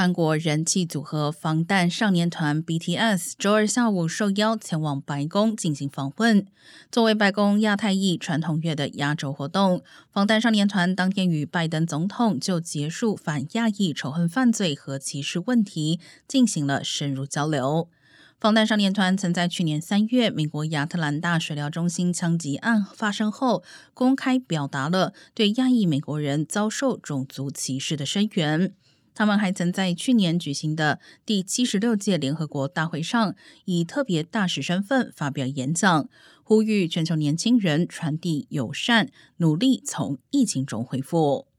韩国人气组合防弹少年团 BTS 周二下午受邀前往白宫进行访问。作为白宫亚太裔传统月的压轴活动，防弹少年团当天与拜登总统就结束反亚裔仇恨犯罪和歧视问题进行了深入交流。防弹少年团曾在去年三月美国亚特兰大水疗中心枪击案发生后，公开表达了对亚裔美国人遭受种族歧视的声援。他们还曾在去年举行的第七十六届联合国大会上，以特别大使身份发表演讲，呼吁全球年轻人传递友善，努力从疫情中恢复。